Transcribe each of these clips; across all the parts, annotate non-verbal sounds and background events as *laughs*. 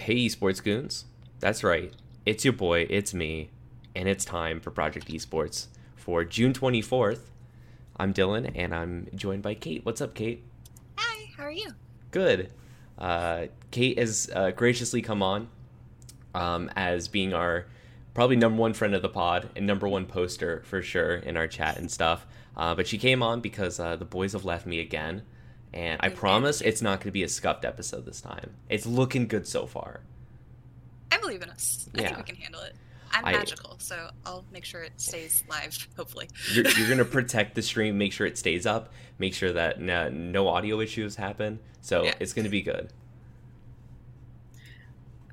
Hey, esports goons. That's right. It's your boy, it's me, and it's time for Project Esports for June 24th. I'm Dylan, and I'm joined by Kate. What's up, Kate? Hi, how are you? Good. Uh, Kate has uh, graciously come on um, as being our probably number one friend of the pod and number one poster for sure in our chat and stuff. Uh, but she came on because uh, the boys have left me again. And I promise it's not going to be a scuffed episode this time. It's looking good so far. I believe in us. I Yeah. think we can handle it. I'm I- magical, so I'll make sure it stays live, hopefully. You're, you're going *laughs* to protect the stream, make sure it stays up, make sure that no, no audio issues happen. So Yeah. it's going to be good.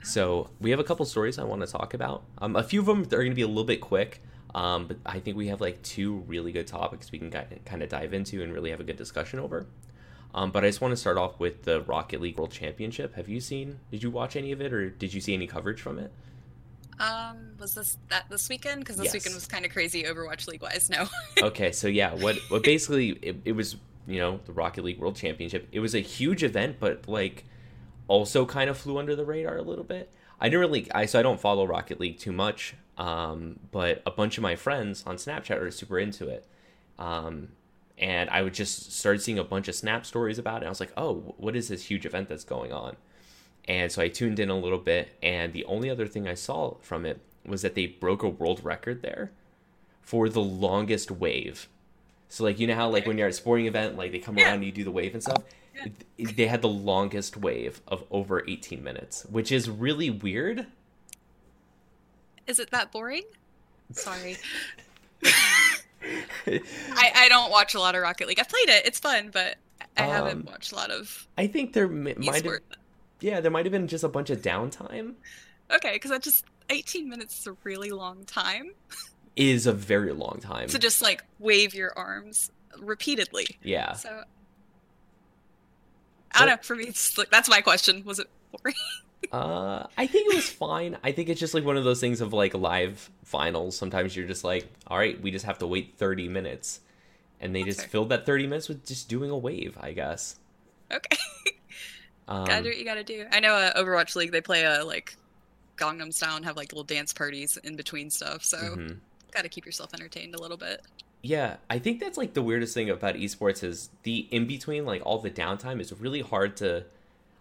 So we have a couple stories I want to talk about. Um, a few of them are going to be a little bit quick, um, but I think we have like two really good topics we can kind of dive into and really have a good discussion over. Um, but I just want to start off with the Rocket League World Championship. Have you seen? Did you watch any of it, or did you see any coverage from it? Um, was this that this weekend? Because this Yes. weekend was kind of crazy Overwatch League wise. No. *laughs* okay, so yeah, what what basically it, it was, you know, the Rocket League World Championship. It was a huge event, but like also kind of flew under the radar a little bit. I didn't really I so I don't follow Rocket League too much, um, but a bunch of my friends on Snapchat are super into it. Um, and I would just start seeing a bunch of snap stories about it. I was like, "Oh, what is this huge event that's going on?" And so I tuned in a little bit, and the only other thing I saw from it was that they broke a world record there for the longest wave. So like you know how like when you're at a sporting event, like they come Yeah. around and you do the wave and stuff. Yeah. They had the longest wave of over 18 minutes, which is really weird. Is it that boring? Sorry. *laughs* *laughs* I, I don't watch a lot of Rocket League. I've played it. It's fun, but I Um, haven't watched a lot of I think there mi- might have yeah there might have been just a bunch of downtime. Okay, because that just 18 minutes is a really long time Is a very long time. to just like wave your arms repeatedly. yeah. So I don't know. For me, it's like that's my question. Was it boring? *laughs* Uh, I think it was fine. I think it's just like one of those things of like live finals. Sometimes you're just like, all right, we just have to wait 30 minutes. And they just filled that 30 minutes with just doing a wave, I guess. Okay, *laughs* Um, gotta do what you gotta do. I know uh, Overwatch League they play a like Gangnam Style and have like little dance parties in between stuff. So mhm. gotta keep yourself entertained a little bit. Yeah, I think that's like the weirdest thing about esports is the in between, like all the downtime is really hard to,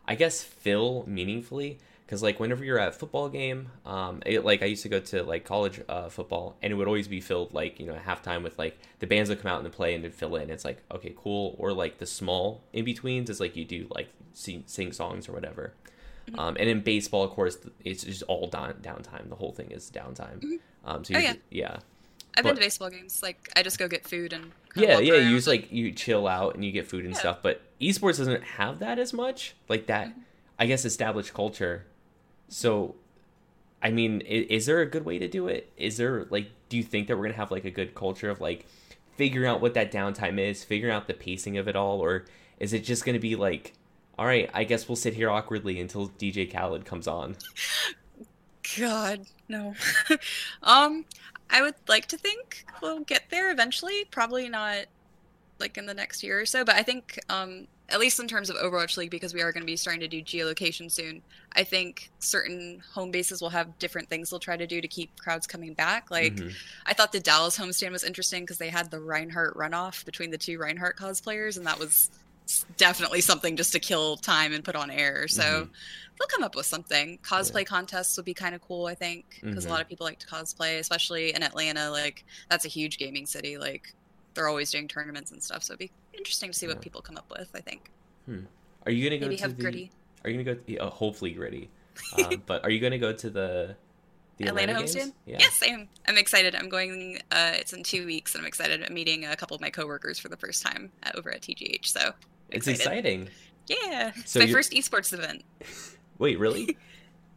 I guess, fill meaningfully. Because like whenever you're at a football game, um, it, like I used to go to like college uh, football, and it would always be filled like you know at halftime with like the bands would come out and play and then fill in. It's like okay, cool. Or like the small in betweens is like you do like sing, sing songs or whatever. Mhm. Um, and in baseball, of course, it's just all down downtime. The whole thing is downtime. Mhm. Um, so Oh, you, yeah. yeah. I've been to baseball games. Like I just go get food and yeah yeah you just like you chill out and you get food and Yeah. stuff but esports doesn't have that as much like that Mhm. i guess established culture so i mean is, is there a good way to do it is there like do you think that we're gonna have like a good culture of like figuring out what that downtime is figuring out the pacing of it all or is it just gonna be like all right i guess we'll sit here awkwardly until dj khaled comes on God, no. *laughs* um, I would like to think we'll get there eventually. Probably not like in the next year or so, but I think um at least in terms of Overwatch League because we are going to be starting to do geolocation soon. I think certain home bases will have different things they'll try to do to keep crowds coming back. Like Mhm. I thought the Dallas homestand was interesting because they had the Reinhardt runoff between the two Reinhardt cosplayers, and that was definitely something just to kill time and put on air. So Mhm. they'll come up with something. Cosplay contests would be kind of cool, I think, because Mhm. a lot of people like to cosplay, especially in Atlanta. Like that's a huge gaming city. Like they're always doing tournaments and stuff. So it'd be interesting to see Yeah. what people come up with. I think are you gonna go maybe to have the gritty are you gonna go yeah, hopefully gritty *laughs* um, but are you gonna go to the the Atlanta, games? homestand. yeah Yes, I am. I'm excited. I'm going. Uh, it's in two weeks, and I'm excited. I'm meeting a couple of my coworkers for the first time at, over at TGH. So it's exciting Yeah, it's So my you're- first esports event. *laughs* wait really *laughs*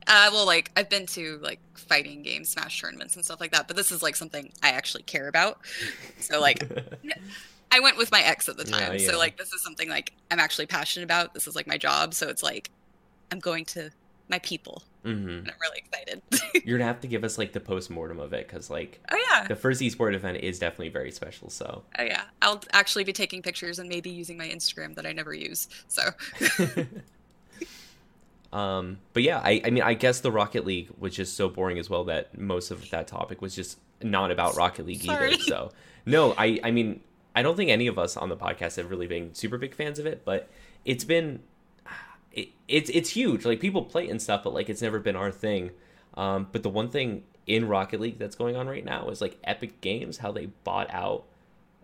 Uh, well, like I've been to like fighting games, Smash tournaments, and stuff like that, but this is like something I actually care about. So like *laughs* I went with my ex at the Yeah, time, yeah. so like this is something like I'm actually passionate about. This is like my job, so it's like I'm going to my people, hmm and I'm really excited. *laughs* You're gonna have to give us like the post mortem of it because like oh yeah, the first esport event is definitely very special. So oh yeah. I'll actually be taking pictures and maybe using my Instagram that I never use. So *laughs* Um, but yeah, I, I mean, I guess the Rocket League was just so boring as well that most of that topic was just not about Rocket League Sorry. either. So no, I, I mean, I don't think any of us on the podcast have really been super big fans of it, but it's been, it, it's it's huge. Like people play and stuff, but like it's never been our thing. Um, but the one thing in Rocket League that's going on right now is like Epic Games, how they bought out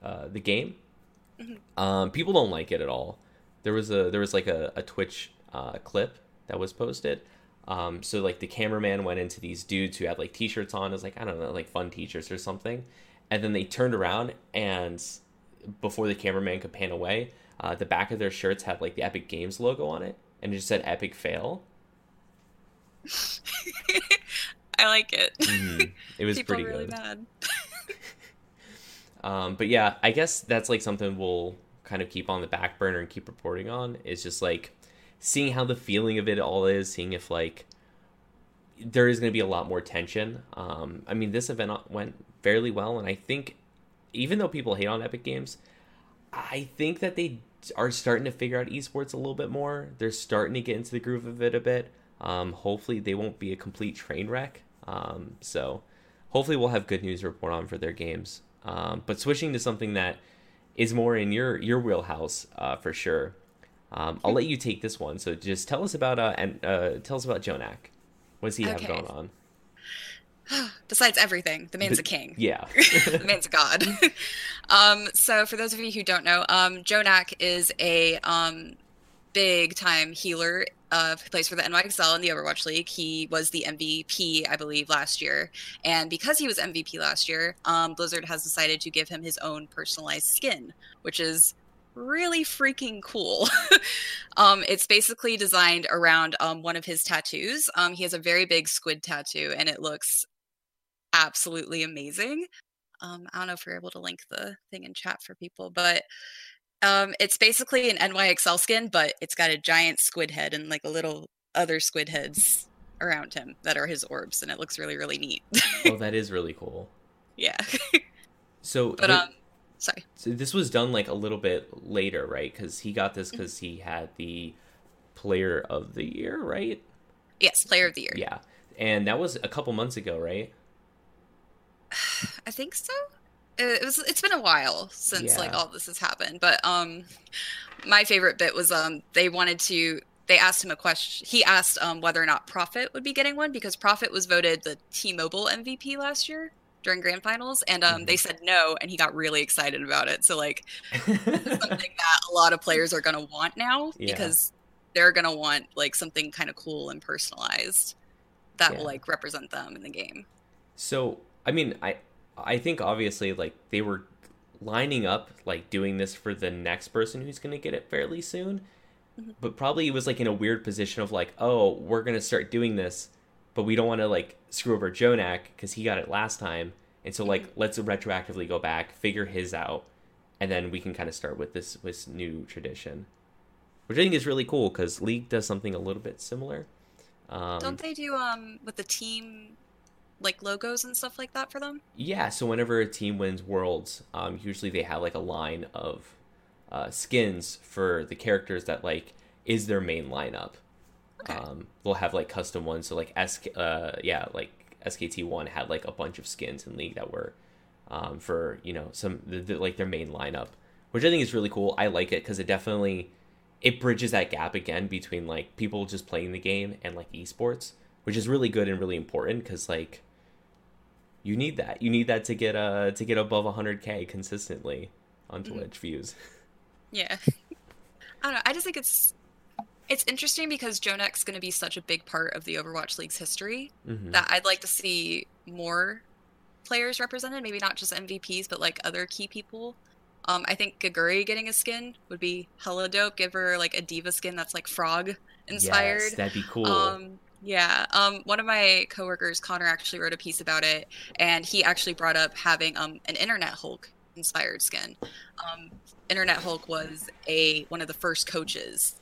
uh, the game. Um, people don't like it at all. There was a there was like a, a Twitch uh, clip that was posted. Um, so like the cameraman went into these dudes who had like t-shirts on, as like I don't know, like fun t-shirts or something, and then they turned around and before the cameraman could pan away, uh, the back of their shirts had like the Epic Games logo on it, and it just said Epic Fail. *laughs* I like it. Mhm. It was People pretty really good. mad. *laughs* Um, but yeah, I guess that's like something we'll kind of keep on the back burner and keep reporting on. Is just like seeing how the feeling of it all is, seeing if like there is going to be a lot more tension. Um, I mean, this event went fairly well, and I think even though people hate on Epic Games, I think that they are starting to figure out esports a little bit more. They're starting to get into the groove of it a bit. Um, hopefully, they won't be a complete train wreck. Um, so, hopefully, we'll have good news to report on for their games. Um, but switching to something that is more in your your wheelhouse uh, for sure. Um, I'll let you take this one. So just tell us about uh, and uh, tell us about Jonak. What does he have going on? *gasps* Besides everything, the man's The- a king. Yeah. *laughs* the man's a god. *laughs* um, so for those of you who don't know, um, Jonak is a um, big time healer. Uh, who plays for the NYXL in the Overwatch League. He was the MVP, I believe, last year. And because he was MVP last year, um, Blizzard has decided to give him his own personalized skin, which is really freaking cool. *laughs* um, it's basically designed around um, one of his tattoos. Um, he has a very big squid tattoo, and it looks absolutely amazing. Um, I don't know if we're able to link the thing in chat for people, but um, it's basically an NYXL skin, but it's got a giant squid head and like a little other squid heads around him that are his orbs, and it looks really, really neat. oh, *laughs* that is really cool. yeah, So, but um, sorry. so this was done like a little bit later, right? Because he got Mm-hmm. this because he had the Player of the Year, right? Yes, Player of the Year. Yeah, and that was a couple months ago, right? *sighs* I think so. It was. It's been a while since like all this has happened, but um, my favorite bit was um they wanted to. They asked him a question. He asked um whether or not Profit would be getting one because Profit was voted the T-Mobile MVP last year during Grand Finals, and um Mm-hmm. they said no, and he got really excited about it. So like something *laughs* that a lot of players are gonna want now Yeah. because they're gonna want like something kind of cool and personalized that Yeah. will like represent them in the game. So, I mean, I I think obviously like they were lining up like doing this for the next person who's going to get it fairly soon. Mhm. But probably it was like in a weird position of like, "Oh, we're going to start doing this, but we don't want to like screw over Jonak cuz he got it last time." And so like let's retroactively go back, figure his out, and then we can kind of start with this this new tradition. Which I think is really cool cuz League does something a little bit similar. Um, Don't they do um with the team like logos and stuff like that for them? Yeah, so whenever a team wins worlds, um, usually they have like a line of uh, skins for the characters that like is their main lineup. Okay. Um, they'll have like custom ones. So like SK, uh, yeah, like SKT one had like a bunch of skins in league that were um, for you know some the, the, like their main lineup, which I think is really cool. I like it because it definitely it bridges that gap again between like people just playing the game and like esports, which is really good and really important because like you need that. You need that to get uh to get above 100k consistently on Mhm. Twitch views. *laughs* Yeah. *laughs* I don't know. I just think it's it's interesting because Jonak's going to be such a big part of the Overwatch League's history Mhm. that I'd like to see more players represented, maybe not just MVPs, but like other key people. Um, I think Geguri getting a skin would be hella dope. Give her like a D.Va skin that's like frog inspired. Yes, that'd be cool. Um, yeah. Um, one of my coworkers, Connor, actually wrote a piece about it, and he actually brought up having um an Internet Hulk inspired skin. Um, Internet Hulk was a one of the first coaches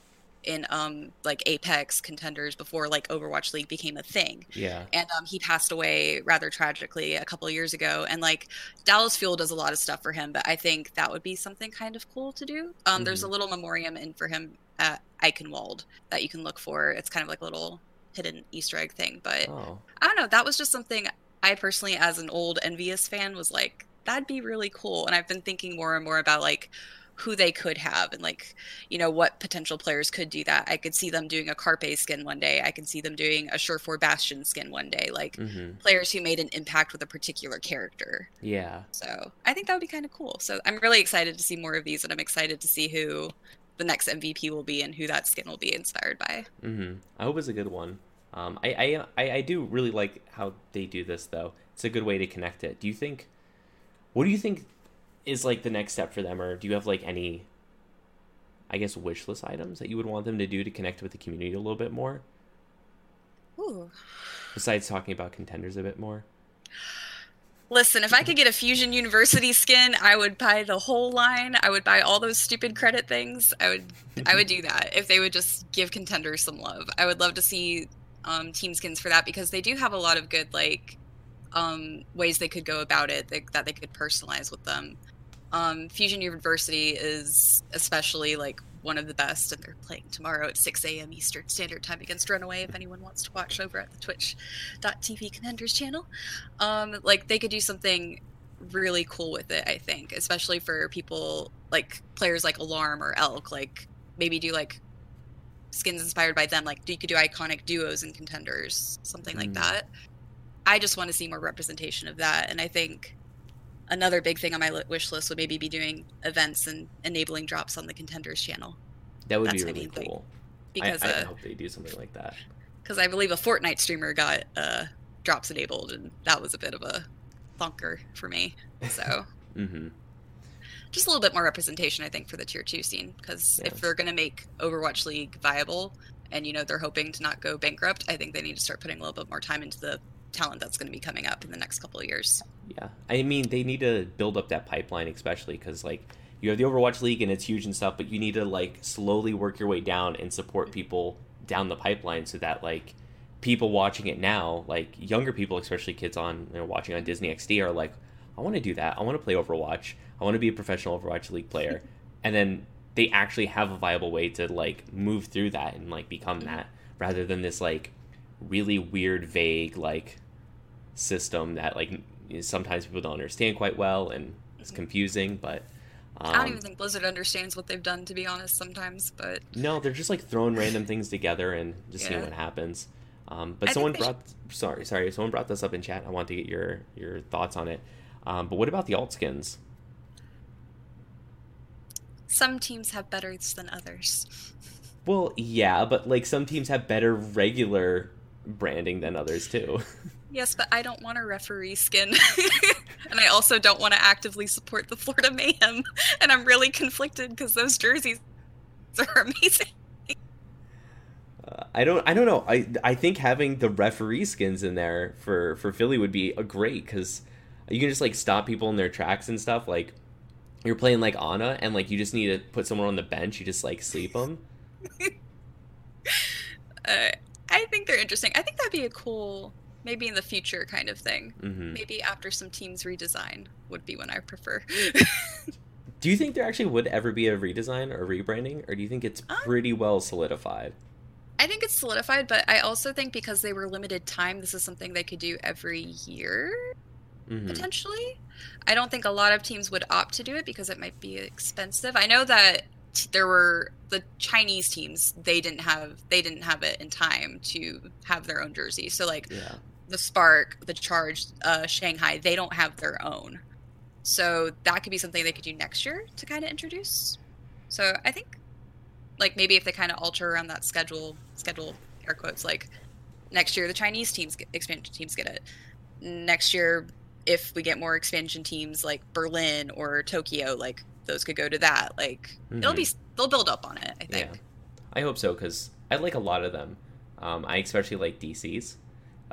in um like Apex contenders before like Overwatch League became a thing yeah. and um, he passed away rather tragically a couple of years ago. And like Dallas Fuel does a lot of stuff for him, but I think that would be something kind of cool to do. Um, There's a little memoriam in for him at Eichenwalde that you can look for. It's kind of like a little hidden Easter egg thing. But Oh, I don't know. That was just something I personally, as an old EnVyUs fan, was like, that'd be really cool. And I've been thinking more and more about like who they could have and like, you know, what potential players could do that. I could see them doing a Carpe skin one day. I could see them doing a Surefour Bastion skin one day. Like hmm players who made an impact with a particular character. yeah. So I think that would be kind of cool. So I'm really excited to see more of these, and I'm excited to see who the next MVP will be and who that skin will be inspired by. hmm I hope it's a good one. Um, I, I I I do really like how they do this though. It's a good way to connect it. Do you think? What do you think is like the next step for them, or do you have like any? I guess wish list items that you would want them to do to connect with the community a little bit more, Ooh. besides talking about contenders a bit more. Listen, if I could get a Fusion University skin, I would buy the whole line. I would buy all those stupid credit things. I would I would do that if they would just give contenders some love. I would love to see um, team skins for that because they do have a lot of good like um, ways they could go about it that, that they could personalize with them. Um, Fusion University is especially like one of the best, and they're playing tomorrow at 6 a.m. Eastern Standard Time against Runaway. If anyone wants to watch over at the Twitch.tv Contenders channel, um, like they could do something really cool with it. I think, especially for people like players like Alarm or Elk, like maybe do like skins inspired by them. Like you could do iconic duos and contenders, something like Mm. that. I just want to see more representation of that, and I think another big thing on my wish list would maybe be doing events and enabling drops on the contenders channel That would That's be really thing. cool. because I, I uh, hope they do something like that. because I believe a Fortnite streamer got uh, drops enabled, and that was a bit of a thunker for me. So *laughs* hmm just a little bit more representation, I think, for the tier two scene. Because Yes. if they're going to make Overwatch League viable, and you know they're hoping to not go bankrupt, I think they need to start putting a little bit more time into the talent that's going to be coming up in the next couple of years. Yeah, I mean they need to build up that pipeline, especially because like you have the Overwatch League and it's huge and stuff, but you need to like slowly work your way down and support people down the pipeline so that like people watching it now, like younger people, especially kids on you know, watching on Disney XD, are like, I want to do that. I want to play Overwatch. I want to be a professional Overwatch League player, *laughs* and then they actually have a viable way to like move through that and like become mm-hmm. that rather than this like really weird vague like system that like sometimes people don't understand quite well and it's confusing but um, I don't even think Blizzard understands what they've done, to be honest, sometimes. But no they're just like throwing random things together and just seeing what happens. Um, but I someone brought sorry sorry someone brought this up in chat. I want to get your your thoughts on it. Um, but what about the alt skins? Some teams have better than others. well yeah but like some teams have better regular branding than others too *laughs* Yes, but I don't want a referee skin. *laughs* and I also don't want to actively support the Florida Mayhem. *laughs* And I'm really conflicted because those jerseys are *laughs* amazing. Uh, I don't. I don't know. I I think having the referee skins in there for for Philly would be a great because you can just like stop people in their tracks and stuff. Like you're playing like Ana, and like you just need to put someone on the bench. You just like sleep them. Uh, I think they're interesting. I think that'd be a cool, maybe in the future kind of thing. hmm Maybe after some teams redesign would be when I prefer. *laughs* Do you think there actually would ever be a redesign or rebranding, or do you think it's Um, pretty well solidified? I think it's solidified, but I also think because they were limited time, this is something they could do every year. hmm potentially. I don't think a lot of teams would opt to do it because it might be expensive. I know that there were the Chinese teams; they didn't have they didn't have it in time to have their own jersey. So like Yeah. The Spark, the Charge, uh, Shanghai, they don't have their own. So that could be something they could do next year to kind of introduce. So I think, like maybe if they kind of alter around that schedule, schedule air quotes, like next year the Chinese teams, get, expansion teams get it. Next year, if we get more expansion teams like Berlin or Tokyo, like those could go to that. Like it'll Mhm. be they'll build up on it. I think. Yeah, I hope so because I like a lot of them. Um, I especially like DCs.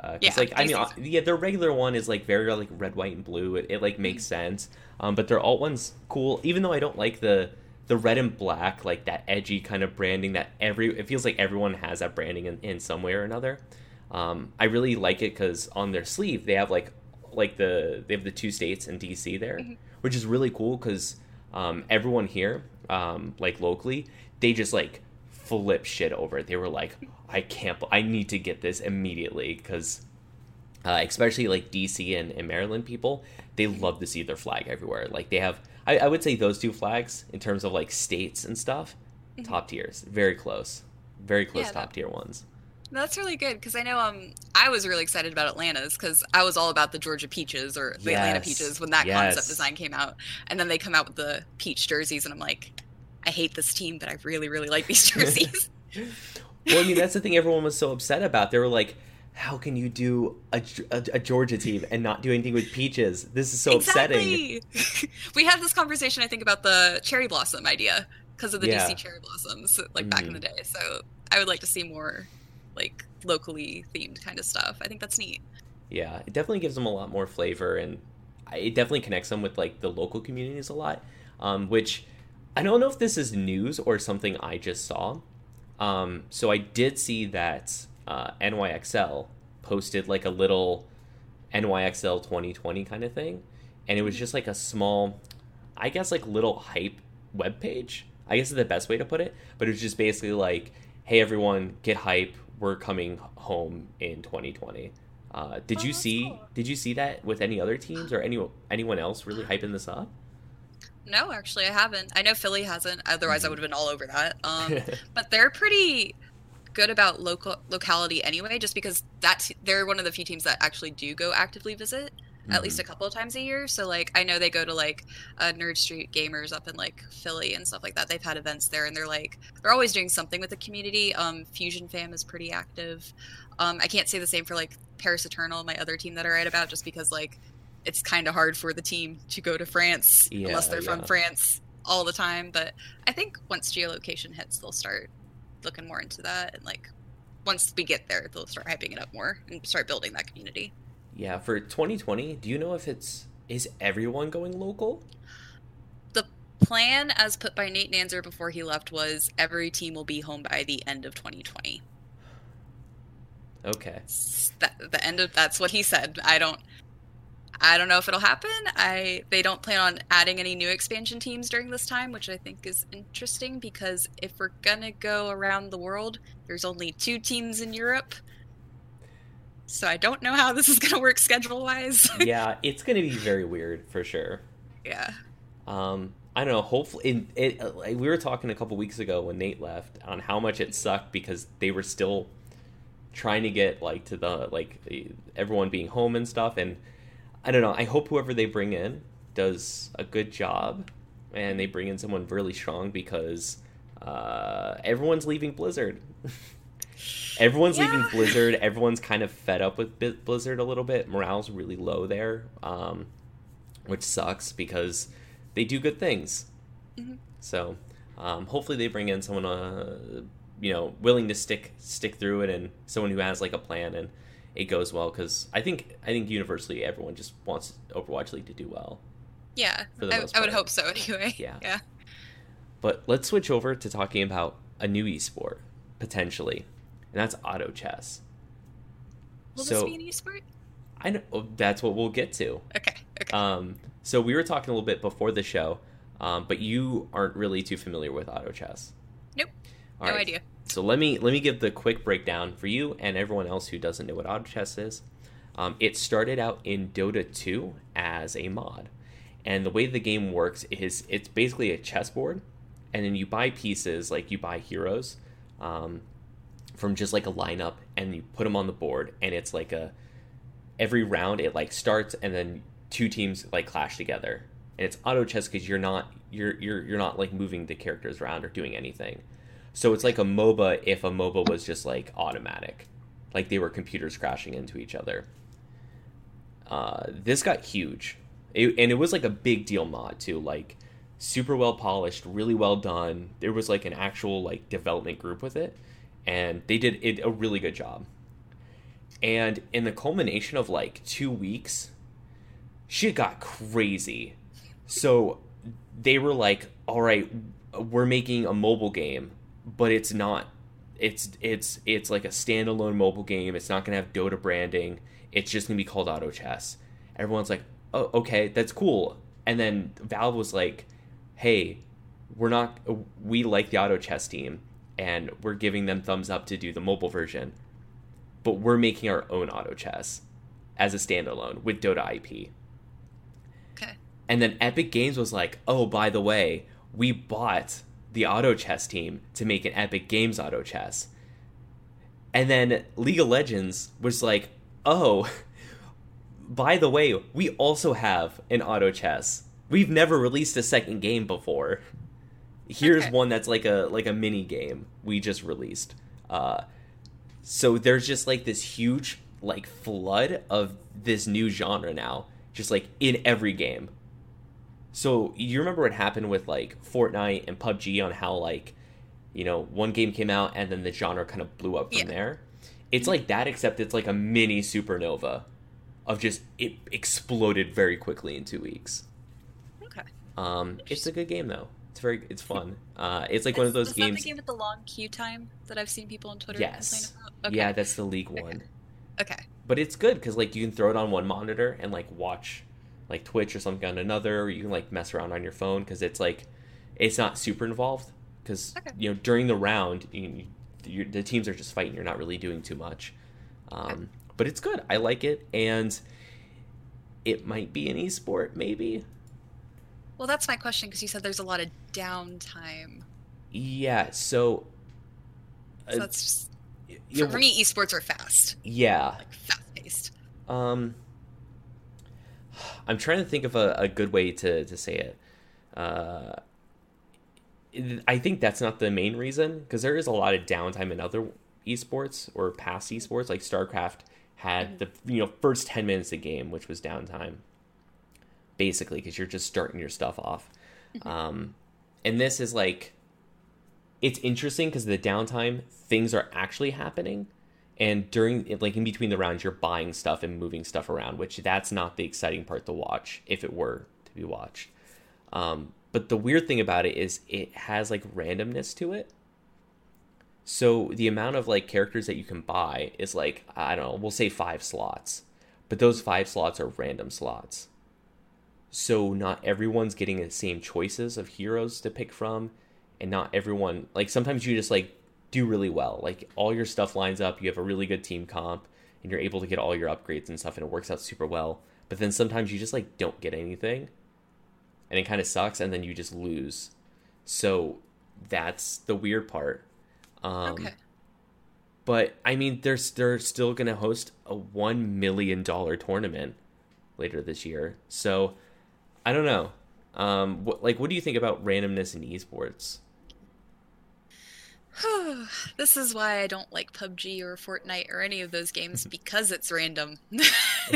Uh, 'cause, Yeah, like I mean, uh, yeah, their regular one is like very like red, white, and blue. It, it like makes sense. Um, but their alt one's cool, even though I don't like the the red and black, like that edgy kind of branding that every it feels like everyone has that branding in, in some way or another. Um, I really like it because on their sleeve they have like like the they have the two states in DC there, Mhm. which is really cool because um, everyone here, um, like locally, they just like flip shit over it. They were like, I can't, I need to get this immediately because, uh, especially like DC and, and, Maryland people, they love to see their flag everywhere. Like they have, I, I would say those two flags in terms of like states and stuff, mm-hmm. top tiers, very close, very close yeah, top that, tier ones. That's really good because I know um I was really excited about Atlanta's because I was all about the Georgia Peaches or the yes. Atlanta Peaches when that yes. concept design came out, and then they come out with the peach jerseys, and I'm like, I hate this team, but I really, really like these *laughs* jerseys. well, I mean, that's the thing everyone was so upset about. They were like, how can you do a, a, a, Georgia team and not do anything with peaches? This is so exactly. upsetting. *laughs* we had this conversation, I think, about the cherry blossom idea because of the yeah. DC cherry blossoms, like back mm-hmm. in the day. So I would like to see more, like locally themed kind of stuff. I think that's neat. Yeah, it definitely gives them a lot more flavor, and it definitely connects them with like the local communities a lot. Um, which I don't know if this is news or something I just saw. Um, so I did see that uh, NYXL posted like a little NYXL 2020 kind of thing, and it was just like a small, I guess like little hype web page. I guess is the best way to put it. But it was just basically like, "Hey everyone, get hype! We're coming home in 2020." Uh, did oh, you see? Cool. Did you see that with any other teams or any anyone else really hyping this up? No, actually, I haven't. I know Philly hasn't. Otherwise, I mm-hmm. would have been all over that. Um, *laughs* but they're pretty good about local locality anyway, just because that's they're one of the few teams that actually do go actively visit mm-hmm. at least mm-hmm. a couple of times a year. So like I know they go to like uh, Nerd Street Gamers up in like Philly and stuff like that. They've had events there, and they're like they're always doing something with the community. Um, Fusion Fam is pretty active. Um, I can't say the same for like Paris Eternal, my other team that I write about, just because like it's kind of hard for the team to go to France yeah, unless they're yeah. from France all the time. But I think once geolocation hits, they'll start looking more into that. And like once we get there, they'll start hyping it up more and start building that community. Yeah, for 2020, do you know if it's is everyone going local? The plan, as put by Nate Nanzer before he left, was every team will be home by the end of 2020. Okay. That, the end of that's what he said. I don't I don't know if it'll happen. I they don't plan on adding any new expansion teams during this time, which I think is interesting because if we're gonna go around the world, there's only two teams in Europe. So I don't know how this is gonna work schedule wise. *laughs* yeah, it's gonna be very weird for sure. Yeah. Um, I don't know. Hopefully, in, it, like we were talking a couple weeks ago when Nate left on how much it sucked because they were still trying to get like to the like everyone being home and stuff and I don't know. I hope whoever they bring in does a good job, and they bring in someone really strong because uh, everyone's leaving Blizzard. *laughs* everyone's yeah. leaving Blizzard. Everyone's kind of fed up with Blizzard a little bit. Morale's really low there, um, which sucks because they do good things. Mm-hmm. So um, hopefully they bring in someone, uh, you know, willing to stick stick through it, and someone who has like a plan and it goes well because I think I think universally everyone just wants Overwatch League to do well. Yeah, I, I, would hope so anyway. Yeah, *laughs* yeah. But let's switch over to talking about a new esport potentially, and that's auto chess. Will so, this be an esport? I know oh, that's what we'll get to. Okay. Okay. Um, so we were talking a little bit before the show, um, but you aren't really too familiar with auto chess. Nope. All no right. idea. So let me let me give the quick breakdown for you and everyone else who doesn't know what auto chess is. Um, it started out in Dota 2 as a mod, and the way the game works is it's basically a chessboard, and then you buy pieces like you buy heroes um, from just like a lineup, and you put them on the board, and it's like a every round it like starts, and then two teams like clash together, and it's auto chess because you're not you're you're you're not like moving the characters around or doing anything. So it's like a MOBA if a MOBA was just like automatic, like they were computers crashing into each other. Uh, this got huge, it, and it was like a big deal mod too, like super well polished, really well done. There was like an actual like development group with it, and they did it a really good job. And in the culmination of like two weeks, shit got crazy. So they were like, "All right, we're making a mobile game but it's not it's it's it's like a standalone mobile game. It's not gonna have Dota branding. It's just gonna be called Auto Chess. Everyone's like, oh, okay, that's cool. And then Valve was like, hey, we're not. We like the Auto Chess team, and we're giving them thumbs up to do the mobile version. But we're making our own auto chess as a standalone with Dota IP. Okay. And then Epic Games was like, "Oh, by the way, we bought the auto chess team to make an Epic Games auto chess." And then League of Legends was like, "Oh, *laughs* by the way, we also have an auto chess. We've never released a second game before. Here's Okay. one that's like a like a mini game we just released. Uh, so there's just like this huge like flood of this new genre now, just like in every game. So you remember what happened with like Fortnite and PUBG on how like you know one game came out and then the genre kind of blew up from Yeah. there. It's like that except it's like a mini supernova of just it exploded very quickly in 2 weeks. Okay. Um it's a good game though. It's very it's fun. *laughs* Uh it's like one of those is games that the game with the long queue time that I've seen people on Twitter Yes. complain about? Okay. Yeah, that's the league one. Okay. But it's good cuz like you can throw it on one monitor and like watch like Twitch or something on another or you can like mess around on your phone cuz it's like it's not super involved cuz Okay. you know during the round you, you, the teams are just fighting you're not really doing too much. Um Okay. but it's good. I like it and it might be an esport maybe. Well, that's my question because you said there's a lot of downtime. Yeah, so So Uh, that's just, for, for me, esports are fast, yeah. like fast paced. Um, I'm trying to think of a, a good way to, to say it. Uh, I think that's not the main reason because there is a lot of downtime in other esports or past esports. Like StarCraft had the you know first ten minutes of the game, which was downtime, basically because you're just starting your stuff off. Um, and this is like, it's interesting because the downtime things are actually happening and during like in between the rounds you're buying stuff and moving stuff around which that's not the exciting part to watch if it were to be watched. Um, but the weird thing about it is it has like randomness to it. So the amount of like characters that you can buy is like i don't know we'll say five slots. But those five slots are random slots. So not everyone's getting the same choices of heroes to pick from and not everyone like sometimes you just like do really well like all your stuff lines up you have a really good team comp and you're able to get all your upgrades and stuff and it works out super well but then sometimes you just like don't get anything and it kind of sucks and then you just lose so that's the weird part um okay. but I mean, they're they're still gonna host a one million dollar tournament later this year. So I don't know. Um, what, like, what do you think about randomness in esports? *sighs* this is why I don't like PUBG or Fortnite or any of those games *laughs* because it's random. *laughs* *laughs*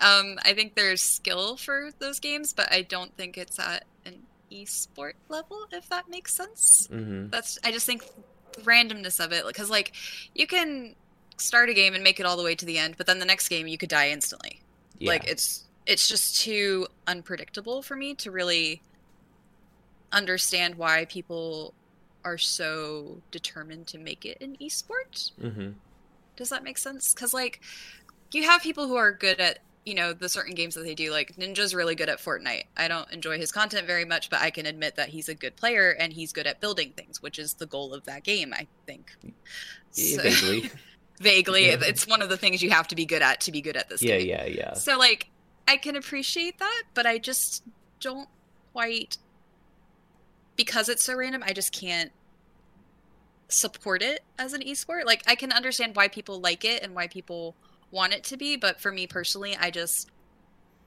um, I think there's skill for those games, but I don't think it's at an esport level. If that makes sense. hmm That's I just think randomness of it because like you can start a game and make it all the way to the end, but then the next game you could die instantly. Yeah. Like it's it's just too unpredictable for me to really understand why people are so determined to make it an esport. hmm Does that make sense? Because like you have people who are good at you know the certain games that they do. Like Ninja's really good at Fortnite. I don't enjoy his content very much, but I can admit that he's a good player and he's good at building things, which is the goal of that game. I think. Yeah, So- vaguely. *laughs* vaguely, Yeah. it's one of the things you have to be good at to be good at this yeah, game. yeah, yeah. So like I can appreciate that, but I just don't quite because it's so random, I just can't support it as an esport. Like I can understand why people like it and why people want it to be, but for me personally, I just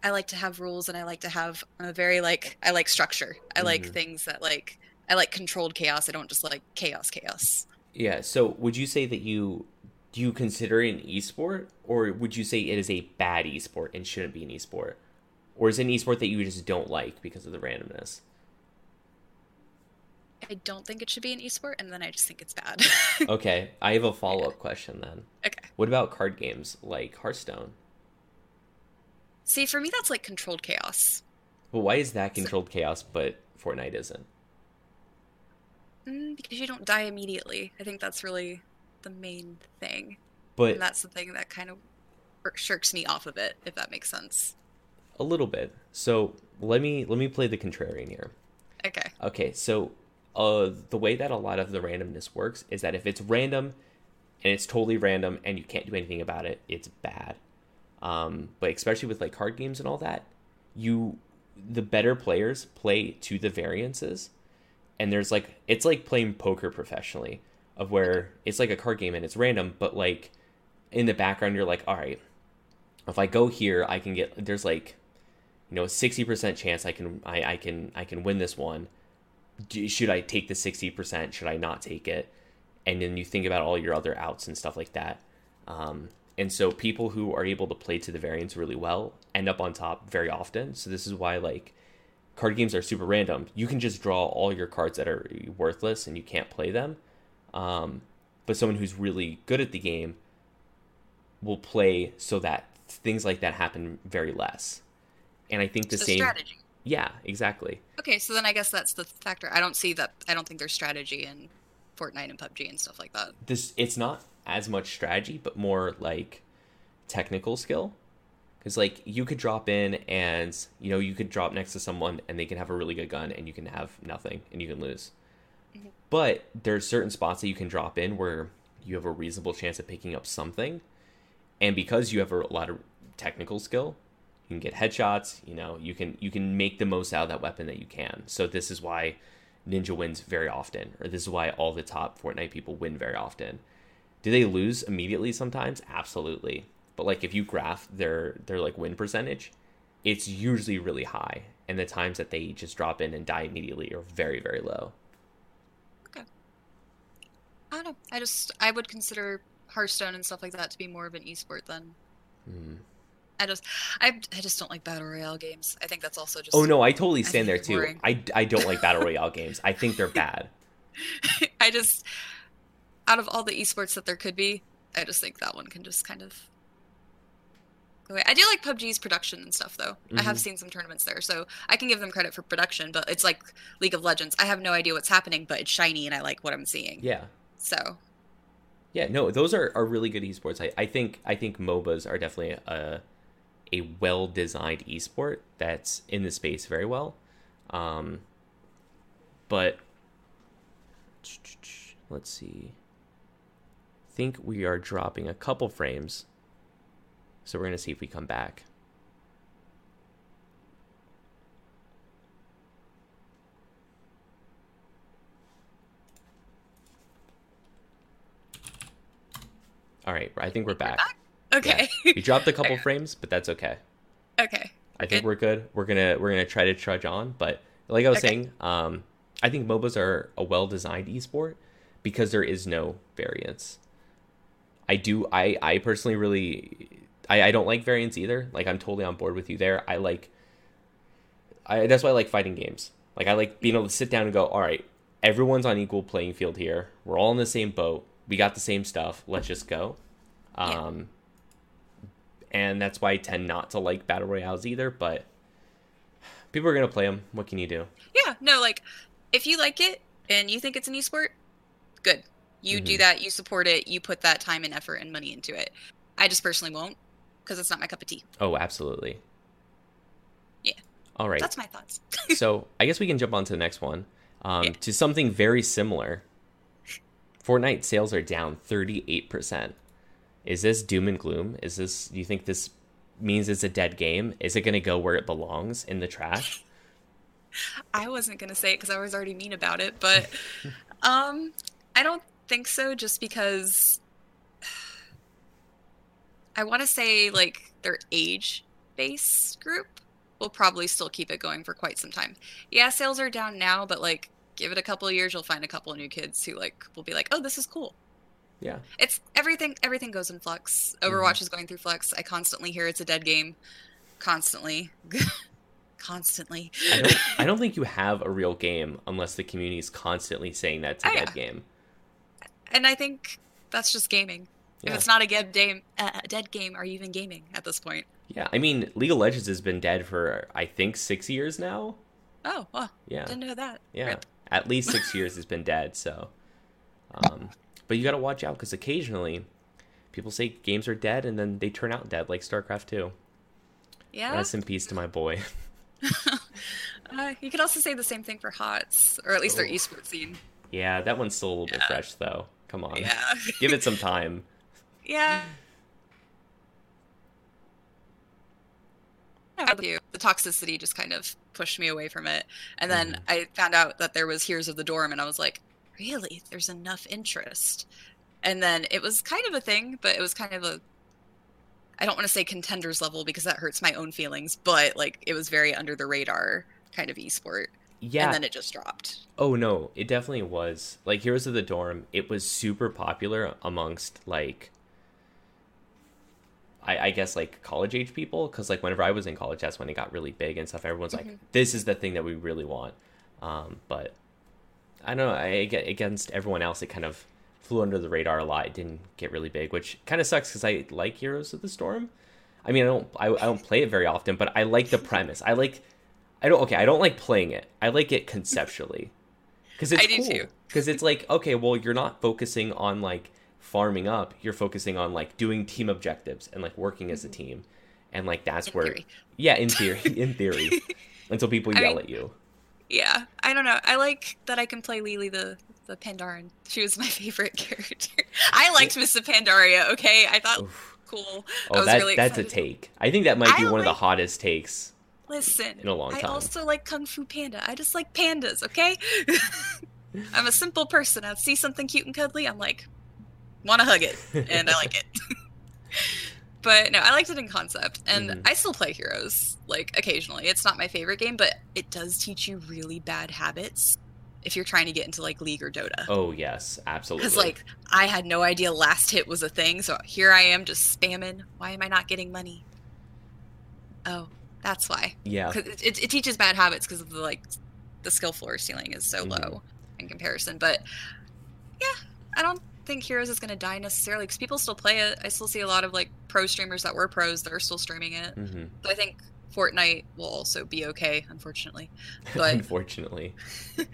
I like to have rules and I like to have a very like I like structure. I like Mhm. things that like I like controlled chaos. I don't just like chaos chaos. Yeah. So, would you say that you do you consider it an esport, or would you say it is a bad esport and shouldn't be an esport, or is it an esport that you just don't like because of the randomness? I don't think it should be an esport and then I just think it's bad. *laughs* Okay, I have a follow up question then. okay. What about card games like Hearthstone? See, for me that's like controlled chaos. Well, why is that controlled chaos, but Fortnite isn't? Mm, because you don't die immediately. I think that's really the main thing. But And that's the thing that kind of shirks me off of it, if that makes sense. a little bit. So let me let me play the contrarian here. Okay. Okay, so uh, the way that a lot of the randomness works is that if it's random and it's totally random and you can't do anything about it, it's bad. Um, but especially with like card games and all that, you the better players play to the variances, and there's like it's like playing poker professionally, of where it's like a card game and it's random, but like in the background you're like, all right, if I go here, I can get there's like, you know, sixty percent chance I can I, I can I can win this one. Should I take the sixty percent? Should I not take it? And then you think about all your other outs and stuff like that. Um, and so people who are able to play to the variance really well end up on top very often. So this is why like card games are super random. You can just draw all your cards that are worthless and you can't play them. Um, but someone who's really good at the game will play so that things like that happen very less. And I think the So same. strategy. Yeah, exactly. Okay, so then I guess that's the factor. I don't see that. I don't think there's strategy in Fortnite and PUBG and stuff like that. This it's not as much strategy, but more like technical skill. Because like you could drop in and you know you could drop next to someone and they can have a really good gun and you can have nothing and you can lose. Mhm. But there's certain spots that you can drop in where you have a reasonable chance of picking up something, and because you have a lot of technical skill, you can get headshots. You know you can you can make the most out of that weapon that you can. So this is why Ninja wins very often, or this is why all the top Fortnite people win very often. Do they lose immediately sometimes? Absolutely. But like if you graph their their like win percentage, it's usually really high, and the times that they just drop in and die immediately are very very low. Okay. I don't know. I just I would consider Hearthstone and stuff like that to be more of an esport than Hmm. I just I, I just don't like battle royale games. I think that's also just Oh no, I totally stand think there too. boring. I, I don't like battle *laughs* royale games. I think they're bad. *laughs* I just out of all the esports that there could be, I just think that one can just kind of go away. I do like PUBG's production and stuff though. I have Mhm. seen some tournaments there, so I can give them credit for production, but it's like League of Legends. I have no idea what's happening, but it's shiny and I like what I'm seeing. Yeah. So Yeah, no, those are, are really good esports. I, I think I think MOBAs are definitely a a well designed esport that's in the space very well. Um, but let's see. I think we are dropping a couple frames. So we're gonna see if we come back. All right, I think we're back. Okay. We dropped a couple Okay. *laughs* frames, but that's okay. okay. I think Good. we're good. We're gonna we're gonna try to trudge on, but like I was Okay. saying, um, I think MOBAs are a well designed esport because there is no variance. I do I I personally really I, I don't like variance either. Like I'm totally on board with you there. I like I that's why I like fighting games. Like I like being able to sit down and go, all right, everyone's on equal playing field here. We're all in the same boat. We got the same stuff. Let's just go. Yeah. And that's why I tend not to like battle royales either. But people are gonna play them. What can you do? Yeah, no, like if you like it and you think it's an esport, good. You do Mhm. that, you support it, you put that time and effort and money into it. I just personally won't because it's not my cup of tea. Oh, absolutely. Yeah. All right. That's my thoughts. *laughs* so I guess we can jump on to the next one. Um, Yeah. To something very similar. Fortnite sales are down 38%. Is this doom and gloom? Is this, do you think this means it's a dead game? Is it going to go where it belongs in the trash? I wasn't gonna say it because I was already mean about it, but *laughs* um, I don't think so. Just because *sighs* I want to say like their age base group will probably still keep it going for quite some time. Yeah, sales are down now, but like give it a couple of years, you'll find a couple of new kids who like will be like, oh, this is cool. Yeah. It's everything. Everything goes in flux. Overwatch is going through flux. I constantly hear it's a dead game. Constantly, *laughs* constantly. I don't, I don't *laughs* think you have a real game unless the community is constantly saying that it's a Oh, dead game. And I think that's just gaming. Yeah. If it's not a dead game, uh, a dead game, are you even gaming at this point? Yeah. I mean, League of Legends has been dead for, I think, six years now. Oh, well, Yeah. didn't know that. Yeah, Rip. at least six *laughs* years has been dead. So, um, but you got to watch out because occasionally people say games are dead and then they turn out dead, like StarCraft Two. Yeah. Rest in peace to my boy. *laughs* *laughs* Uh, you could also say the same thing for HOTS, or at least their Oh. esports scene. Yeah, that one's still a little bit fresh though. Come on, Yeah. *laughs* give it some time. yeah. You? The toxicity just kind of pushed me away from it. And then Mhm. I found out that there was Heroes of the Dorm, and I was like, really? There's enough interest. And then it was kind of a thing, but it was kind of a I don't want to say contenders level because that hurts my own feelings, but like it was very under the radar kind of esport. Yeah. And then it just dropped. Oh no, it definitely was. Like Heroes of the Dorm, it was super popular amongst like I, I guess like college age people because like whenever I was in college, that's when it got really big and stuff. Everyone's like, Mhm. "This is the thing that we really want." Um, but I don't know. I against everyone else, it kind of flew under the radar a lot. It didn't get really big, which kind of sucks because I like Heroes of the Storm. I mean, I don't I, I don't play it very often, but I like the premise. I like I don't okay. I don't like playing it. I like it conceptually because it's I do cool. too. Because it's like okay, well, you're not focusing on like farming up. You're focusing on like doing team objectives and like working as a mm-hmm. team, and like that's In where theory. yeah, in theory, *laughs* in theory, until people I yell mean- at you. Yeah, I don't know. I like that I can play Li Li the the Pandaren. She was my *laughs* favorite character. I liked Miss Pandaria. Okay, I thought Oof. cool. Oh, was that really that's a take. I think that might be I one of the hottest takes. Listen, in a long I also like Kung Fu Panda. I just like pandas. Okay, *laughs* I'm a simple person. I see something cute and cuddly. I'm like, want to hug it, and I like it. *laughs* but no, I liked it in concept, and Mhm. I still play Heroes like occasionally. It's not my favorite game, but it does teach you really bad habits if you're trying to get into like League or Dota. Oh yes, absolutely. Because like I had no idea last hit was a thing, so here I am just spamming. Why am I not getting money? Oh, that's why. yeah, 'Cause it, it, it teaches bad habits because of the like the skill floor ceiling is so Mhm. low in comparison. But yeah, I don't think Heroes is going to die necessarily because people still play it. I still see a lot of like pro streamers that were pros that are still streaming it. hmm So I think Fortnite will also be okay, unfortunately. *laughs* But unfortunately. *laughs*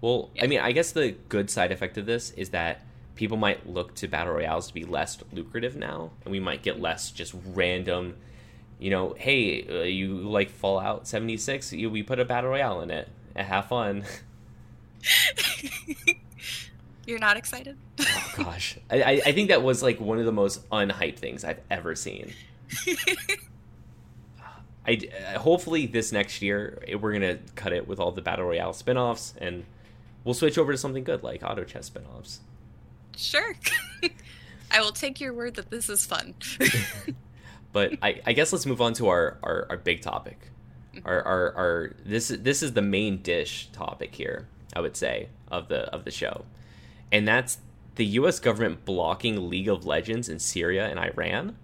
Well, Yeah. I mean, I guess the good side effect of this is that people might look to battle royales to be less lucrative now, and we might get less just random. You know, hey, uh, you like Fallout seventy six? You we put a battle royale in it. Have fun. *laughs* you're not excited. oh gosh, I, I think that was like one of the most unhyped things I've ever seen. *laughs* I uh, hopefully this next year eh, we're gonna cut it with all the battle royale spin-offs and we'll switch over to something good like auto chess spin-offs. Sure. *laughs* I will take your word that this is fun. *laughs* But I, I guess let's move on to our, our, our big topic. Our, our, our this is this is the main dish topic here, I would say, of the of the show. And that's the US government blocking League of Legends in Syria and Iran.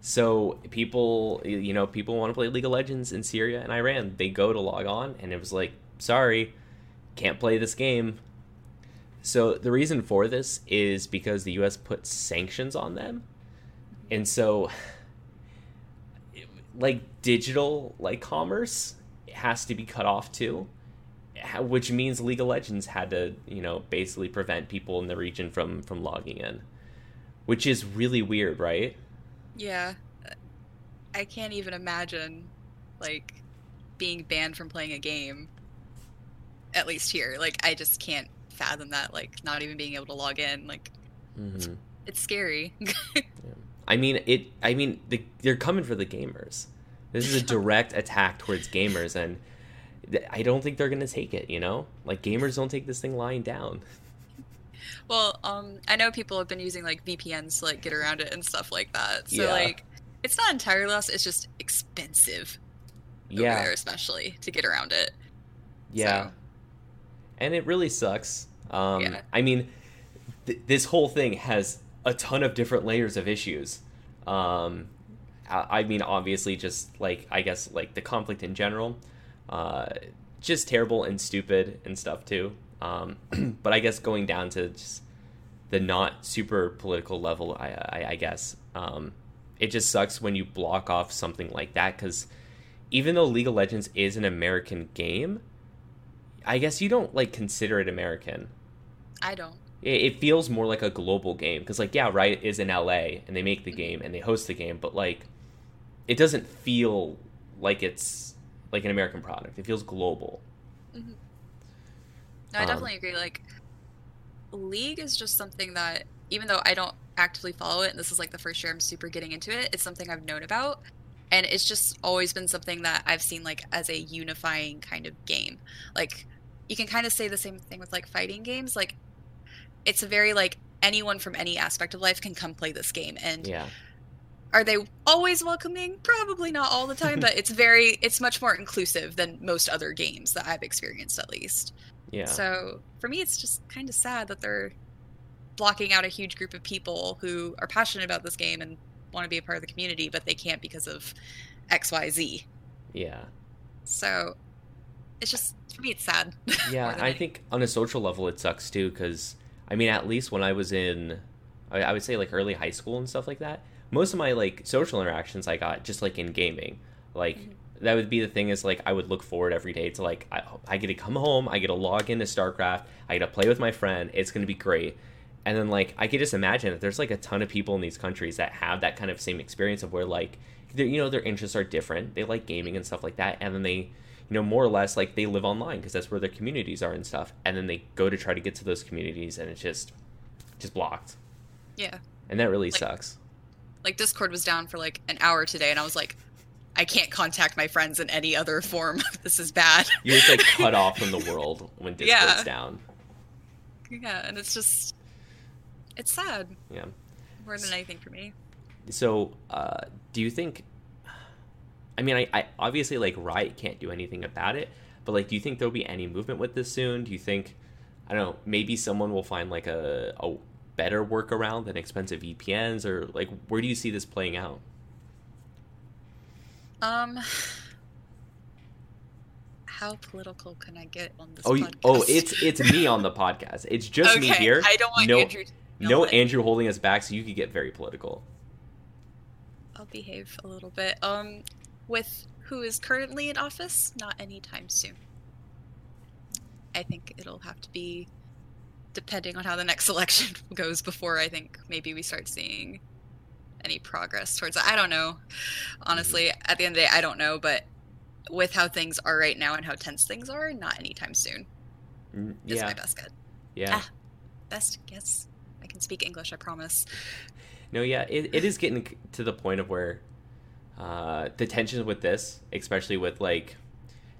So people you know, people want to play League of Legends in Syria and Iran. They go to log on and it was like, sorry, can't play this game. So the reason for this is because the US put sanctions on them and so like digital like commerce has to be cut off too which means league of legends had to you know basically prevent people in the region from from logging in which is really weird right Yeah. I can't even imagine like being banned from playing a game at least here. Like I just can't fathom that like not even being able to log in. Like mm-hmm. it's scary. *laughs* i mean it i mean the, they're coming for the gamers this is a *laughs* direct attack towards gamers and i don't think they're gonna take it you know like gamers don't take this thing lying down *laughs* well, um I know people have been using like VPNs to like get around it and stuff like that. So Yeah. like it's not entirely lost, it's just expensive over yeah there especially to get around it. Yeah. So- And it really sucks. Um, Yeah. I mean, th- this whole thing has a ton of different layers of issues. Um, I-, I mean, obviously, just like, I guess, like the conflict in general, uh, just terrible and stupid and stuff too. Um, *clears throat* but I guess going down to just the not super political level, I, I, I guess, um, it just sucks when you block off something like that because even though League of Legends is an American game, I guess you don't like consider it American. I don't. It, it feels more like a global game because, like, yeah, Riot is in LA and they make the game and they host the game, but like, it doesn't feel like it's like an American product. It feels global. Mm-hmm. No, I Um, definitely agree. Like, League is just something that, even though I don't actively follow it, and this is like the first year I'm super getting into it, it's something I've known about. And it's just always been something that I've seen like as a unifying kind of game. Like, you can kind of say the same thing with like fighting games. Like, it's a very like anyone from any aspect of life can come play this game. And Yeah. Are they always welcoming? Probably not all the time, *laughs* but it's very, it's much more inclusive than most other games that I've experienced at least. Yeah. So for me, it's just kind of sad that they're blocking out a huge group of people who are passionate about this game and want to be a part of the community, but they can't because of X, Y, Z. yeah. So it's just for me, it's sad. *laughs* Yeah, I anything. think on a social level it sucks too because I mean at least when I was in I would say like early high school and stuff like that, most of my like social interactions I got just like in gaming. Like Mhm. that would be the thing is like I would look forward every day to like I, I get to come home, I get to log into StarCraft, I get to play with my friend, it's gonna be great. And then like I could just imagine that there's like a ton of people in these countries that have that kind of same experience of where like you know their interests are different, they like gaming and stuff like that, and then they you know more or less like they live online because that's where their communities are and stuff, and then they go to try to get to those communities and it's just just blocked, yeah. and that really Like- sucks. Like Discord was down for like an hour today, and I was like, I can't contact my friends in any other form. *laughs* this is bad. You're just like cut *laughs* off from the world when Discord's Yeah. down. yeah, and it's just, it's sad Yeah. more than anything for me. So, uh, do you think? I mean, I, I obviously like Riot can't do anything about it, but like, do you think there'll be any movement with this soon? Do you think, I don't know, maybe someone will find like a a better workaround than expensive VPNs, or like, where do you see this playing out? Um, how political can I get on this? Oh, you, oh, it's it's me on the *laughs* podcast. It's just me here. I don't want no, Andrew. No what- Andrew holding us back, so you could get very political. I'll behave a little bit. Um, with who is currently in office, not anytime soon. I think it'll have to be depending on how the next *laughs* election goes before I think maybe we start seeing any progress towards that. I don't know. Honestly, at the end of the day, I don't know, but with how things are right now and how tense things are, not anytime soon Mm, is Yeah, my best guess. yeah. Ah. Best guess. I can speak English, I promise. No, yeah, it, it is getting to the point of where uh, the tensions with this, especially with like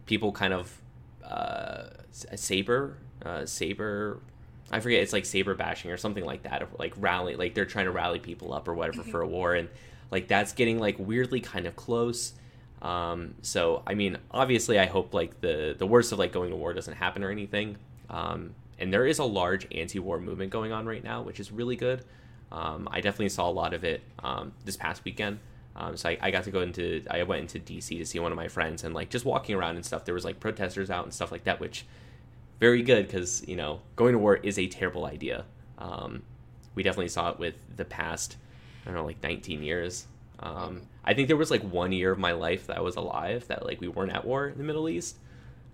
people kind of uh, saber, uh, saber. I forget it's like saber bashing or something like that, or like rally, like they're trying to rally people up or whatever for a war, and like that's getting like weirdly kind of close. Um, so I mean, obviously, I hope like the the worst of like going to war doesn't happen or anything. Um, and there is a large anti-war movement going on right now, which is really good. Um, I definitely saw a lot of it um, this past weekend. Um, so I, I got to go into I went into DC to see one of my friends and like just walking around and stuff. There was like protesters out and stuff like that, which very good because you know going to war is a terrible idea. Um, we definitely saw it with the past I don't know like 19 years. Um, I think there was like one year of my life that I was alive that like we weren't at war in the Middle East,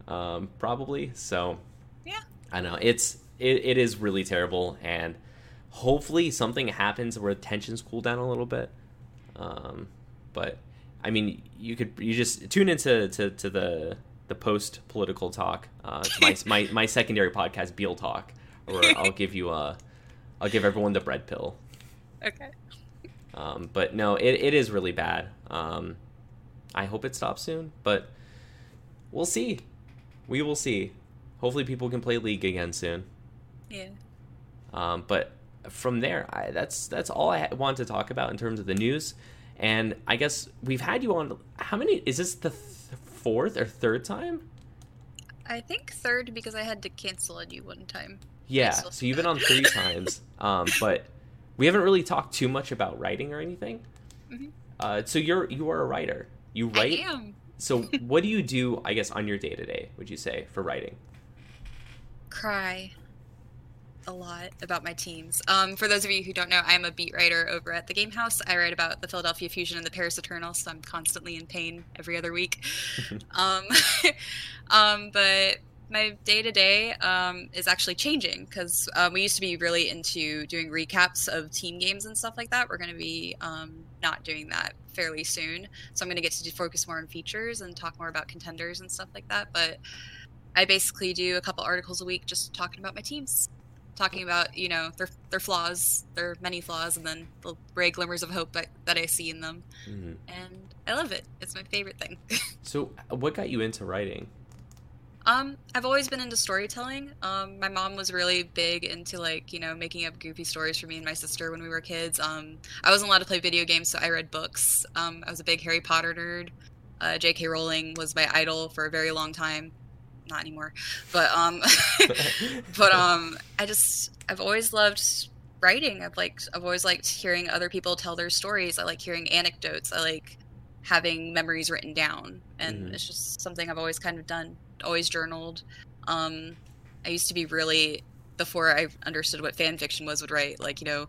um, probably. So Yeah. I know it's it, it is really terrible and hopefully something happens where tensions cool down a little bit um, but i mean you could you just tune into to, to the the post political talk uh, my, *laughs* my my secondary podcast beal talk where i'll give you a i'll give everyone the bread pill Okay. um, but no it, it is really bad um, i hope it stops soon but we'll see we will see hopefully people can play league again soon Yeah. um, but from there, I, that's that's all I want to talk about in terms of the news. And I guess we've had you on. How many? Is this the th- fourth or third time? I think third because I had to cancel on you one time. Yeah. So you've been on three *laughs* times. Um, but we haven't really talked too much about writing or anything. Mhm. Uh, so you're you are a writer. You write. So *laughs* what do you do? I guess on your day to day, would you say for writing? Cry a lot about my teams. Um, for those of you who don't know, I'm a beat writer over at the Game House. I write about the Philadelphia Fusion and the Paris Eternal, so I'm constantly in pain every other week. *laughs* um, *laughs* um, but my day to day is actually changing because um, we used to be really into doing recaps of team games and stuff like that. We're going to be um, not doing that fairly soon, so I'm going to get to focus more on features and talk more about contenders and stuff like that. But I basically do a couple articles a week just talking about my teams talking about you know their their flaws, their many flaws, and then the ray glimmers of hope that, that I see in them, mm-hmm. and I love it. It's my favorite thing. *laughs* so, what got you into writing? Um, I've always been into storytelling. Um, my mom was really big into like you know making up goofy stories for me and my sister when we were kids. Um, I wasn't allowed to play video games, so I read books. Um, I was a big Harry Potter nerd. Uh, J.K. Rowling was my idol for a very long time not anymore. But um, *laughs* but um, I just I've always loved writing. I've like I've always liked hearing other people tell their stories. I like hearing anecdotes. I like having memories written down, and mm-hmm. it's just something I've always kind of done. Always journaled. Um, I used to be really before I understood what fan fiction was would write like you know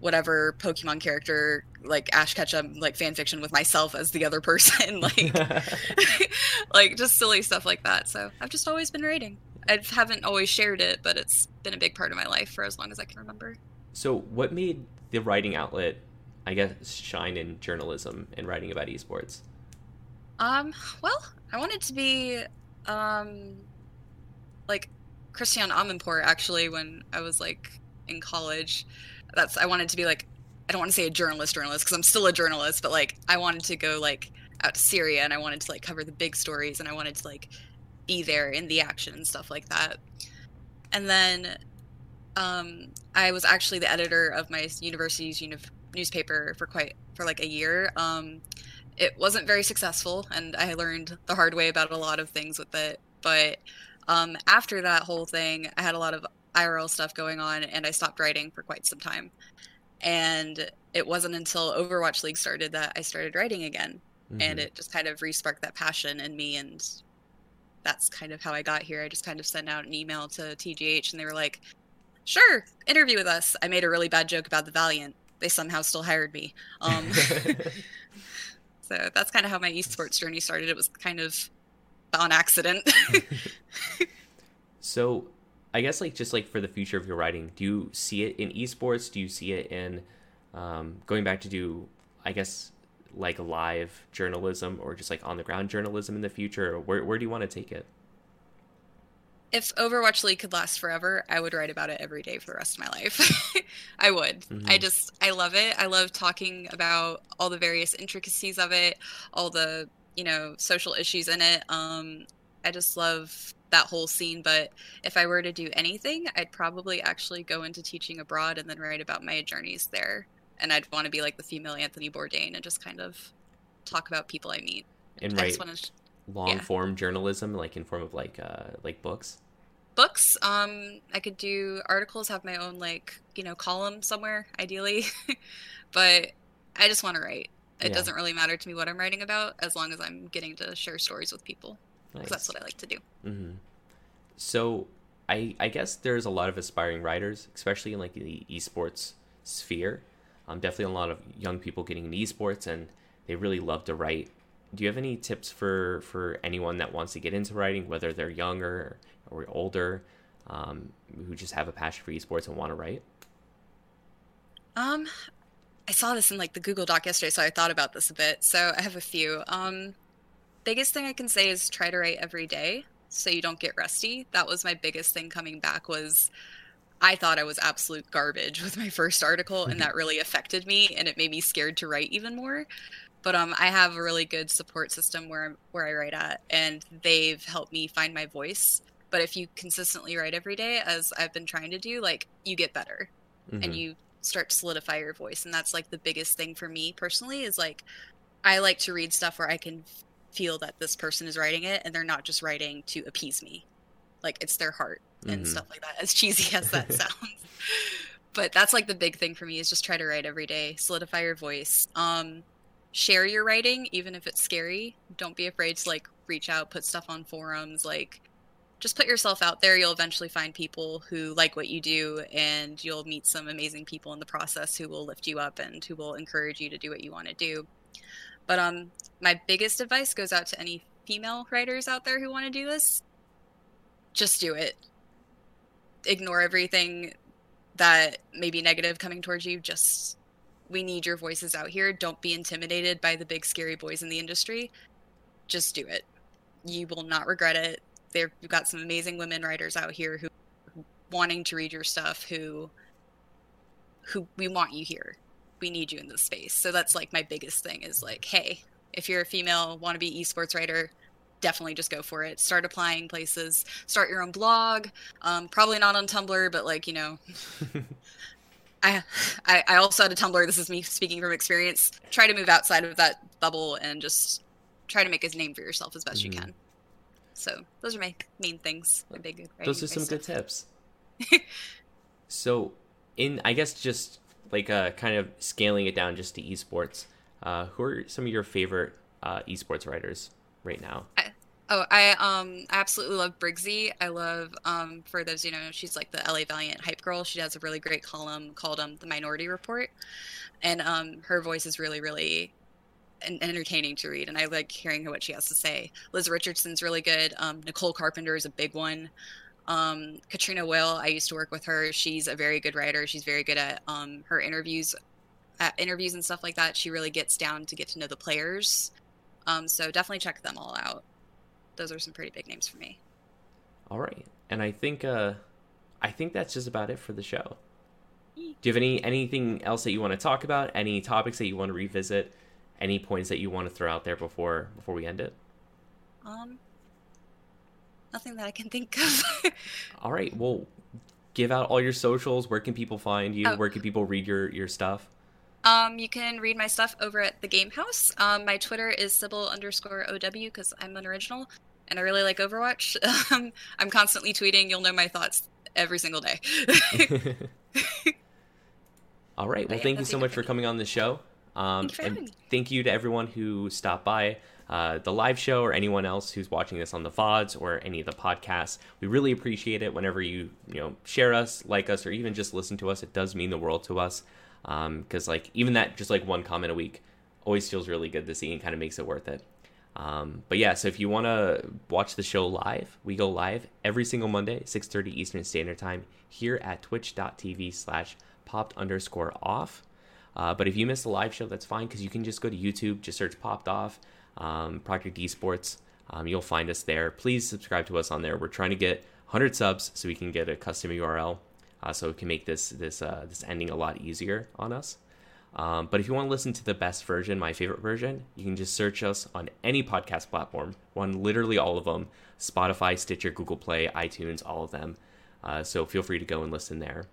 whatever Pokemon character like Ash Ketchum like fan fiction with myself as the other person *laughs* like *laughs* like just silly stuff like that. So I've just always been writing. I haven't always shared it, but it's been a big part of my life for as long as I can remember. So what made the writing outlet I guess shine in journalism and writing about esports? Um, well, I wanted to be um like Christiane Amanpour actually when I was like in college that's I wanted to be like I don't want to say a journalist journalist because I'm still a journalist, but like I wanted to go like out to Syria and I wanted to like cover the big stories and I wanted to like be there in the action and stuff like that. And then um, I was actually the editor of my university's uni- newspaper for quite for like a year. Um, it wasn't very successful, and I learned the hard way about a lot of things with it. But um, after that whole thing, I had a lot of IRL stuff going on, and I stopped writing for quite some time. And it wasn't until Overwatch League started that I started writing again, mm-hmm. and it just kind of resparked that passion in me. And that's kind of how I got here. I just kind of sent out an email to TGH, and they were like, "Sure, interview with us." I made a really bad joke about the Valiant. They somehow still hired me. Um, *laughs* *laughs* so that's kind of how my esports journey started. It was kind of on accident. *laughs* so I guess like just like for the future of your writing, do you see it in esports? Do you see it in um, going back to do, I guess, like live journalism or just like on the ground journalism in the future? Where where do you want to take it? If Overwatch League could last forever, I would write about it every day for the rest of my life. *laughs* I would. Mm-hmm. I just I love it. I love talking about all the various intricacies of it, all the you know social issues in it. Um, I just love that whole scene. But if I were to do anything, I'd probably actually go into teaching abroad and then write about my journeys there. And I'd want to be like the female Anthony Bourdain and just kind of talk about people I meet. And write to, long yeah. form journalism, like in form of like uh, like books. Books. Um, I could do articles, have my own like you know column somewhere, ideally. *laughs* but I just want to write. It yeah. doesn't really matter to me what I'm writing about as long as I'm getting to share stories with people. Nice. That's what I like to do. Mm-hmm. So, I I guess there's a lot of aspiring writers, especially in like the esports sphere. Um, definitely a lot of young people getting into esports, and they really love to write. Do you have any tips for for anyone that wants to get into writing, whether they're younger or older, um, who just have a passion for esports and want to write? Um, I saw this in like the Google Doc yesterday, so I thought about this a bit. So I have a few. Um, biggest thing I can say is try to write every day so you don't get rusty. That was my biggest thing coming back was I thought I was absolute garbage *laughs* with my first article and that really affected me and it made me scared to write even more. But um I have a really good support system where I'm where I write at and they've helped me find my voice. But if you consistently write every day as I've been trying to do, like you get better mm-hmm. and you start to solidify your voice and that's like the biggest thing for me personally is like I like to read stuff where I can feel that this person is writing it and they're not just writing to appease me. Like it's their heart and mm-hmm. stuff like that, as cheesy as that *laughs* sounds. but that's like the big thing for me is just try to write every day, solidify your voice. Um, share your writing, even if it's scary. Don't be afraid to like reach out, put stuff on forums, like just put yourself out there. You'll eventually find people who like what you do, and you'll meet some amazing people in the process who will lift you up and who will encourage you to do what you want to do. But um, my biggest advice goes out to any female writers out there who want to do this. just do it. Ignore everything that may be negative coming towards you. Just we need your voices out here. Don't be intimidated by the big scary boys in the industry. Just do it. You will not regret it. There, you've got some amazing women writers out here who, who wanting to read your stuff. Who, who we want you here. We need you in this space. So that's like my biggest thing is like, hey, if you're a female, want to be esports writer, definitely just go for it. Start applying places. Start your own blog. Um, probably not on Tumblr, but like you know, *laughs* I, I I also had a Tumblr. This is me speaking from experience. Try to move outside of that bubble and just try to make a name for yourself as best mm-hmm. you can. So those are my main things. My big those are some stuff. good tips. *laughs* so, in I guess just like uh, kind of scaling it down just to esports. Uh, who are some of your favorite uh, esports writers right now? I, oh, I um absolutely love Briggsy. I love um for those you know she's like the LA Valiant hype girl. She has a really great column called um the Minority Report, and um her voice is really really entertaining to read, and I like hearing what she has to say. Liz Richardson's really good. Um, Nicole Carpenter is a big one. Um, Katrina Will, I used to work with her. She's a very good writer. She's very good at um, her interviews, at interviews and stuff like that. She really gets down to get to know the players. Um, so definitely check them all out. Those are some pretty big names for me. All right, and I think uh, I think that's just about it for the show. Do you have any anything else that you want to talk about? Any topics that you want to revisit? Any points that you want to throw out there before before we end it? Um, nothing that I can think of. *laughs* all right, well, give out all your socials. Where can people find you? Oh. Where can people read your your stuff? Um, you can read my stuff over at the Game House. Um, my Twitter is Sybil underscore OW because I'm an original and I really like Overwatch. *laughs* Um, I'm constantly tweeting. You'll know my thoughts every single day. *laughs* All right. Well, thank you so much for coming on the show. Um, and thank you to everyone who stopped by uh, the live show or anyone else who's watching this on the VODs or any of the podcasts. We really appreciate it whenever you, you know, share us, like us, or even just listen to us. It does mean the world to us because um, like even that just like one comment a week always feels really good to see and kind of makes it worth it um, but yeah so if you want to watch the show live we go live every single monday 6.30 eastern standard time here at twitch.tv slash popped underscore off uh, but if you miss the live show that's fine because you can just go to youtube just search popped off um, project esports um, you'll find us there please subscribe to us on there we're trying to get 100 subs so we can get a custom url uh, so it can make this this uh, this ending a lot easier on us. Um, but if you want to listen to the best version, my favorite version, you can just search us on any podcast platform. We're on literally all of them: Spotify, Stitcher, Google Play, iTunes, all of them. Uh, so feel free to go and listen there.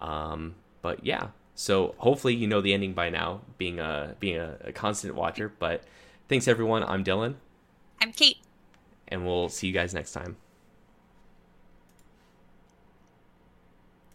Um, but yeah, so hopefully you know the ending by now, being a being a, a constant watcher. But thanks everyone. I'm Dylan. I'm Kate. And we'll see you guys next time.